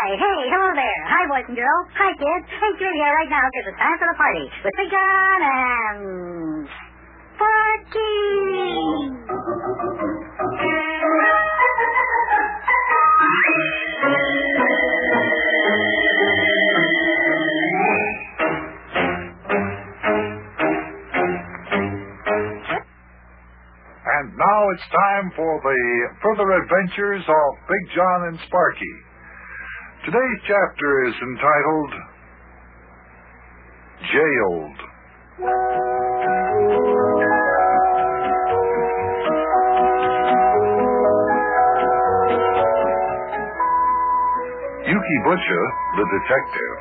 Hi, hey, hello there. Hi, boys and girls. Hi, kids. Hey, in here right now because it's time for the party with Big John and. And now it's time for the further adventures of Big John and Sparkie. Today's chapter is entitled Jailed. Yuki Butcher, the detective,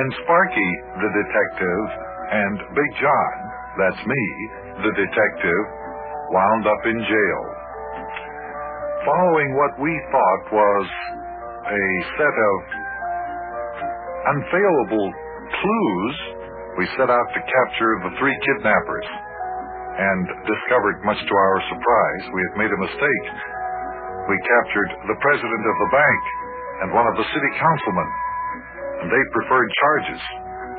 and Sparkie, the detective, and Big John, that's me, the detective, wound up in jail. Following what we thought was a set of unfailable clues, we set out to capture the three kidnappers and discovered, much to our surprise, we had made a mistake. We captured the president of the bank and one of the city councilmen, and they preferred charges,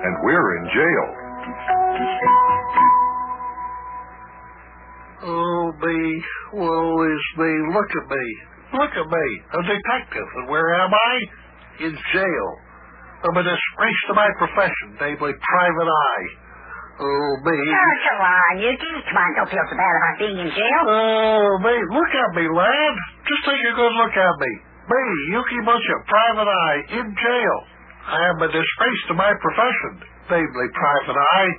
and we're in jail. Oh, me. Woe is me. Look at me. Look at me. A detective. And where am I? In jail. I'm a disgrace to my profession, namely private eye. Oh, me. Oh, come on, Yuki. Come on, don't feel so bad about being in jail. Oh, me. Look at me, lad. Just take a good look at me. Me, Yuki Butcher, private eye, in jail. I am a disgrace to my profession, namely private eye.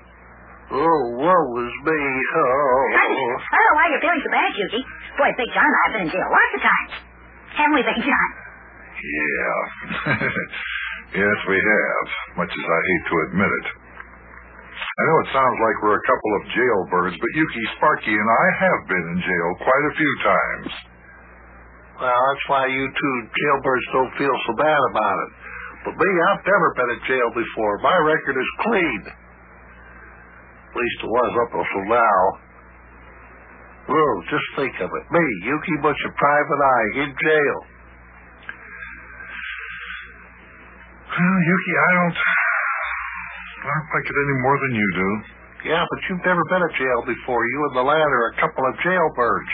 Oh, what was me. I, Oh. I don't know why you're feeling so bad, Yuki. Boy, Big John and I have been in jail lots of times. Haven't we, Big John? Yeah. yes, we have, much as I hate to admit it. I know it sounds like we're a couple of jailbirds, but Yuki, Sparkie, and I have been in jail quite a few times. Well, that's why you two jailbirds don't feel so bad about it. But me, I've never been in jail before. My record is clean. At least it was up until now. Well, just think of it. Me, Yuki Butcher, private eye, in jail. Well, Yuki, I don't. I don't like it any more than you do. Yeah, but you've never been in jail before. You and the lad are a couple of jailbirds.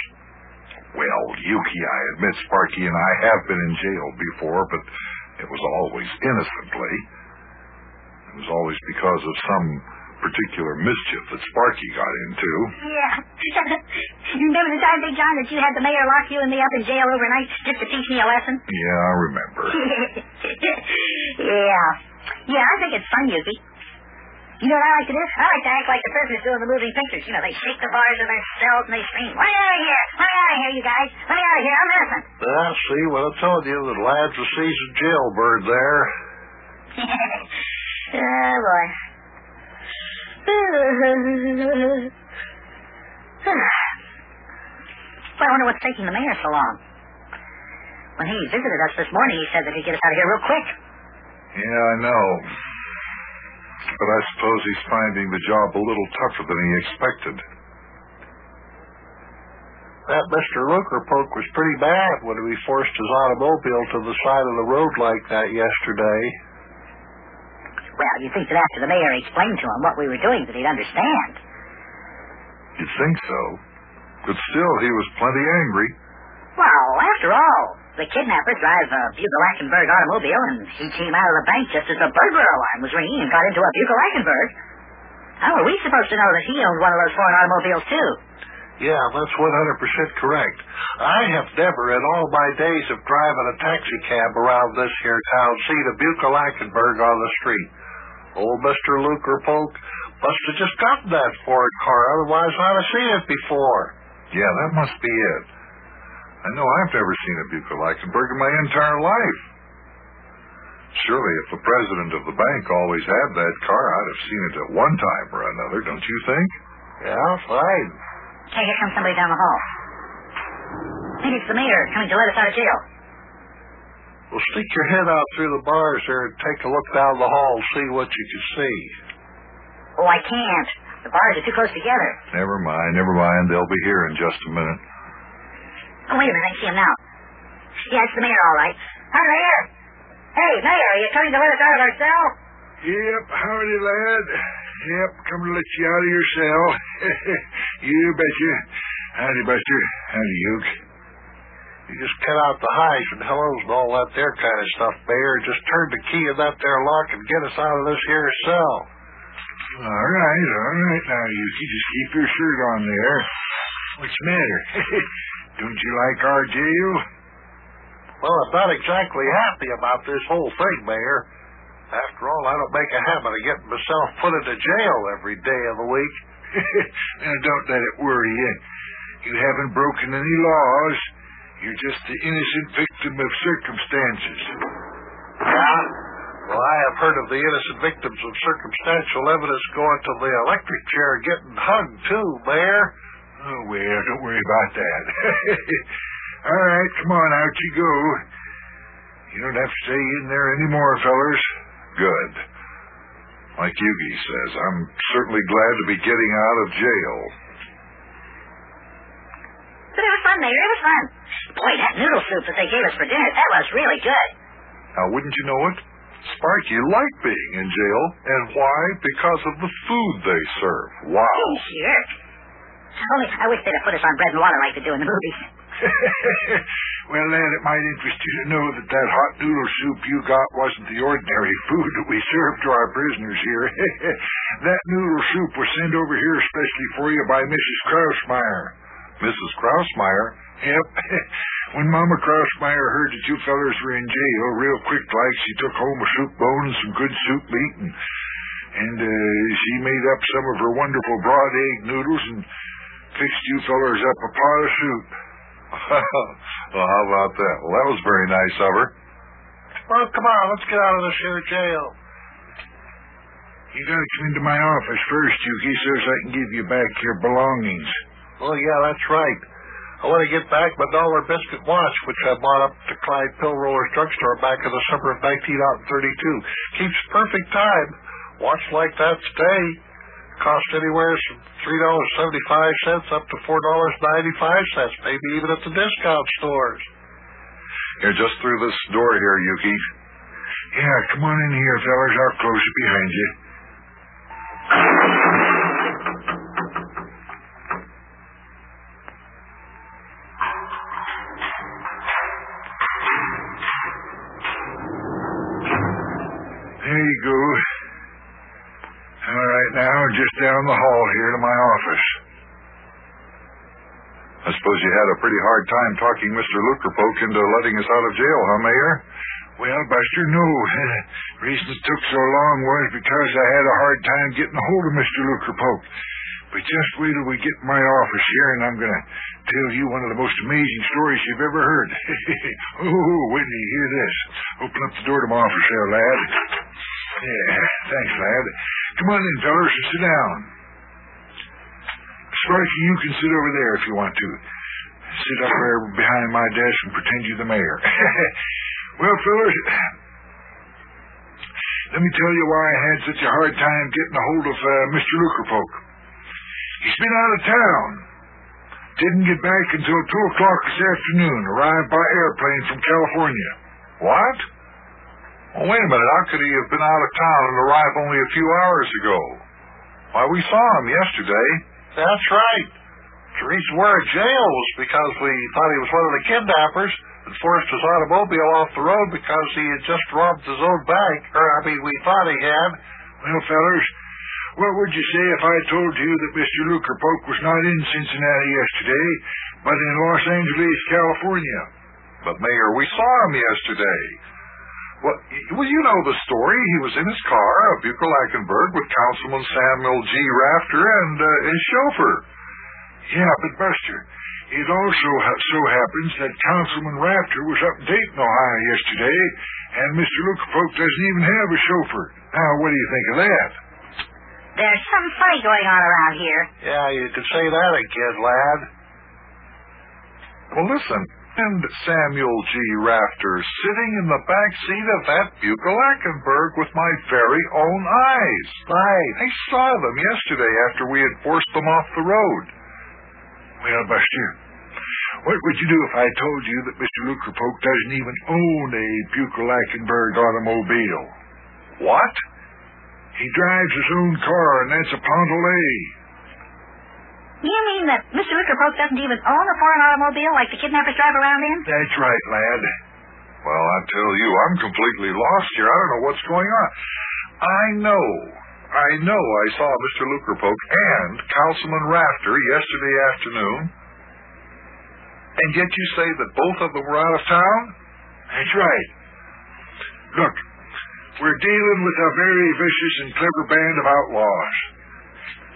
Well, Yuki, I admit Sparkie and I have been in jail before, but it was always innocently. It was always because of some particular mischief that Sparkie got into. Yeah. remember the time, Big John, that you had the mayor lock you and me up in jail overnight just to teach me a lesson? Yeah, I remember. yeah. Yeah, I think it's fun, Yuki. You know what I like to do? I like to act like the prisoners do in the moving pictures. You know, they shake the bars of their cells and they scream, Let me out of here! Let me out of here, you guys! Let me out of here! I'm innocent! Well, see, what I told you, the lad's a seasoned jailbird there. oh, boy. Well, I wonder what's taking the mayor so long. When he visited us this morning, he said that he'd get us out of here real quick. Yeah, I know. But I suppose he's finding the job a little tougher than he expected. That Mr. Lookerpoke was pretty bad when he forced his automobile to the side of the road like that yesterday. You'd think that after the mayor explained to him what we were doing, that he'd understand. You'd think so. But still, he was plenty angry. Well, after all, the kidnappers drive a Bugle-Lackenberg automobile, and he came out of the bank just as the burglar alarm was ringing and got into a Bugle-Lackenberg. How are we supposed to know that he owned one of those foreign automobiles, too? Yeah, that's 100% correct. I have never in all my days of driving a taxi cab around this here town seen a Bugle-Lackenberg on the street. Old Mr. Lukerpoke must have just gotten that Ford car, otherwise I'd have seen it before. Yeah, that must be it. I know I've never seen a Bugle-Lackenberg in my entire life. Surely, if the president of the bank always had that car, I'd have seen it at one time or another, don't you think? Yeah, fine. Hey, here comes somebody down the hall. Maybe it's the mayor coming to let us out of jail. Well, stick your head out through the bars there and take a look down the hall, and see what you can see. Oh, I can't. The bars are too close together. Never mind, never mind. They'll be here in just a minute. Oh, wait a minute. I see him now. Yeah, it's the mayor, all right. Hi, Mayor. Hey, Mayor, are you coming to let us out of our cell? Yep, howdy, lad. Yep, come to let you out of your cell. you betcha. Howdy, Buster. Howdy, Uke. You just cut out the highs and hellos and all that there kind of stuff, Mayor. Just turn the key in that there lock and get us out of this here cell. All right, all right. Now, you just keep your shirt on there. What's the matter? Don't you like our jail? Well, I'm not exactly happy about this whole thing, Mayor. After all, I don't make a habit of getting myself put into jail every day of the week. now, don't let it worry you. You haven't broken any laws. You're just the innocent victim of circumstances. Yeah? Well, I have heard of the innocent victims of circumstantial evidence going to the electric chair getting hugged, too, Mayor. Oh, well, don't worry about that. All right, come on, out you go. You don't have to stay in there anymore, fellers. Good. Like Yuki says, I'm certainly glad to be getting out of jail. But it was fun, Mayor. It was fun. Boy, that noodle soup that they gave us for dinner, that was really good. Now, wouldn't you know it? Sparkie liked being in jail. And why? Because of the food they serve. Wow. Oh, jerk. Only I wish they'd have put us on bread and water like they do in the movies. well, lad, it might interest you to know that that hot noodle soup you got wasn't the ordinary food that we serve to our prisoners here. that noodle soup was sent over here especially for you by Mrs. Krausmeyer. Mrs. Krausmeyer? Yep. when Mama Krausmeyer heard that you fellers were in jail, real quick like, she took home a soup bone and some good soup meat, and, and uh, she made up some of her wonderful broad egg noodles and fixed you fellers up a pot of soup. well, how about that? Well, that was very nice of her. Well, come on, let's get out of this here jail. You gotta come into my office first, Yuki, so as I can give you back your belongings. Oh, yeah, that's right. I want to get back my dollar biscuit watch, which I bought up to Clyde Pill Roller's drugstore back in the summer of 1932. Keeps perfect time. Watch like that today cost anywhere from three dollars seventy five cents up to four dollars ninety five cents, maybe even at the discount stores. Here, just through this door here, Yuki. Yeah, come on in here, fellas. I'll close it behind you. There you go. All right, now, just down the hall here to my office. I suppose you had a pretty hard time talking Mr. Lukerpoke into letting us out of jail, huh, Mayor? Well, Buster, no. The reason it took so long was because I had a hard time getting a hold of Mr. Lukerpoke. But just wait till we get in my office here, and I'm going to tell you one of the most amazing stories you've ever heard. oh, wait till you hear this. Open up the door to my office there, lad. Yeah, thanks, lad. Come on in, and sit down. Sparkie, you can sit over there if you want to. Sit up there behind my desk and pretend you're the mayor. well, fellas, let me tell you why I had such a hard time getting a hold of uh, Mr. Lukerpoke. He's been out of town. Didn't get back until 2 o'clock this afternoon. Arrived by airplane from California. What? Well, wait a minute. How could he have been out of town and arrived only a few hours ago? Why, we saw him yesterday. That's right. The reason we're in jail was because we thought he was one of the kidnappers and forced his automobile off the road because he had just robbed his own bank. Or, I mean, we thought he had. Well, fellers, what would you say if I told you that Mr. Lukerpoke was not in Cincinnati yesterday, but in Los Angeles, California? But, Mayor, we saw him yesterday. Well, well, you know the story. He was in his car, a Bucher Lackenberg, with Councilman Samuel G. Rafter and uh, his chauffeur. Yeah, but Buster, it also ha- so happens that Councilman Rafter was up in Dayton, Ohio yesterday, and Mr. Lukerpoke doesn't even have a chauffeur. Now, what do you think of that? There's something funny going on around here. Yeah, you could say that again, lad. Well, listen. And Samuel G. Rafter sitting in the back seat of that Bucher Lackenberg with my very own eyes. Right. I saw them yesterday after we had forced them off the road. Well, Buster, What would you do if I told you that Mr. Lucrepoke doesn't even own a Buckel-Lackenberg automobile? What? He drives his own car, and that's a Pontelay. You mean that Mr. Lucrepoke doesn't even own a foreign automobile like the kidnappers drive around in? That's right, lad. Well, I tell you, I'm completely lost here. I don't know what's going on. I know, I know I saw Mr. Lucrepoke and Councilman Rafter yesterday afternoon. And yet you say that both of them were out of town? That's right. Look, we're dealing with a very vicious and clever band of outlaws.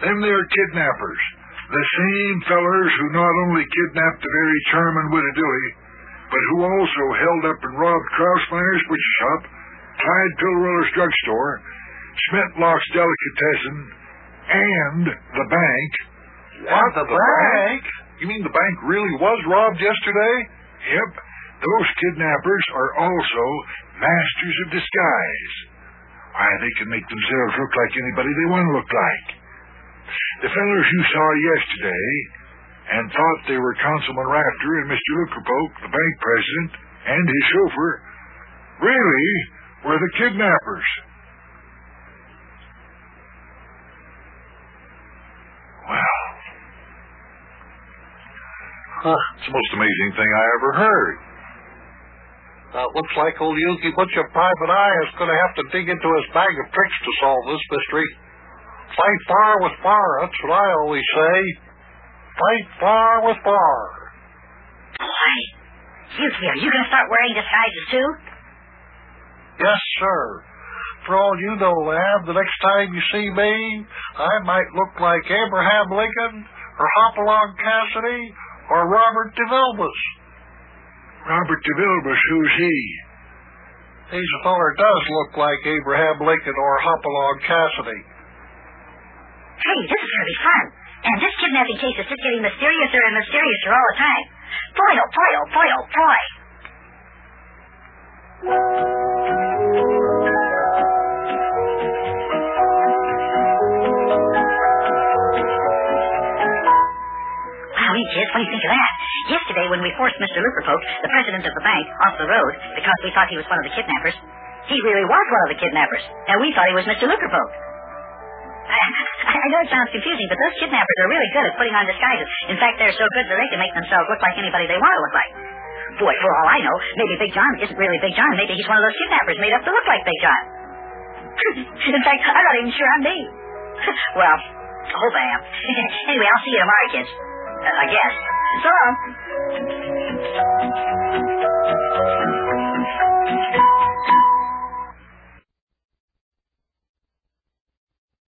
Them they're kidnappers. The same fellers who not only kidnapped the very charming Widow Dilly, but who also held up and robbed Krausmeyer's butcher shop, Clyde Pillroller's drugstore, Schmidtlock's delicatessen, and the bank. What, the bank? You mean the bank really was robbed yesterday? Yep, those kidnappers are also masters of disguise. Why, they can make themselves look like anybody they want to look like. The fellers you saw yesterday and thought they were Councilman Rafter and Mr. Lucrepoke, the bank president, and his chauffeur, really were the kidnappers. Well, Huh. it's the most amazing thing I ever heard. Uh, looks like old Yuki Butcher Private Eye is going to have to dig into his bag of tricks to solve this mystery. Fight far with far, that's what I always say. Fight far with far. Boy, Yuki, are you going to start wearing disguises too? Yes, sir. For all you know, lad, the next time you see me, I might look like Abraham Lincoln, or Hopalong Cassidy, or Robert de DeVilbus. Robert de DeVilbus, who's he? He's a feller does look like Abraham Lincoln or Hopalong Cassidy. Hey, this is going to be fun. And this kidnapping case is just getting mysteriouser and mysteriouser all the time. Boy, oh boy, oh boy, oh boy. Wow, hey, kids, what do you think of that? Yesterday, when we forced Mr. Lucrepoke, the president of the bank, off the road because we thought he was one of the kidnappers, he really was one of the kidnappers, and we thought he was Mr. Lucrepoke. I, know it sounds confusing, but those kidnappers are really good at putting on disguises. In fact, they're so good that they can make themselves look like anybody they want to look like. Boy, for all I know, maybe Big John isn't really Big John. Maybe he's one of those kidnappers made up to look like Big John. In fact, I'm not even sure I'm me. well, I hope I am. anyway, I'll see you tomorrow, kids. Uh, I guess. So long.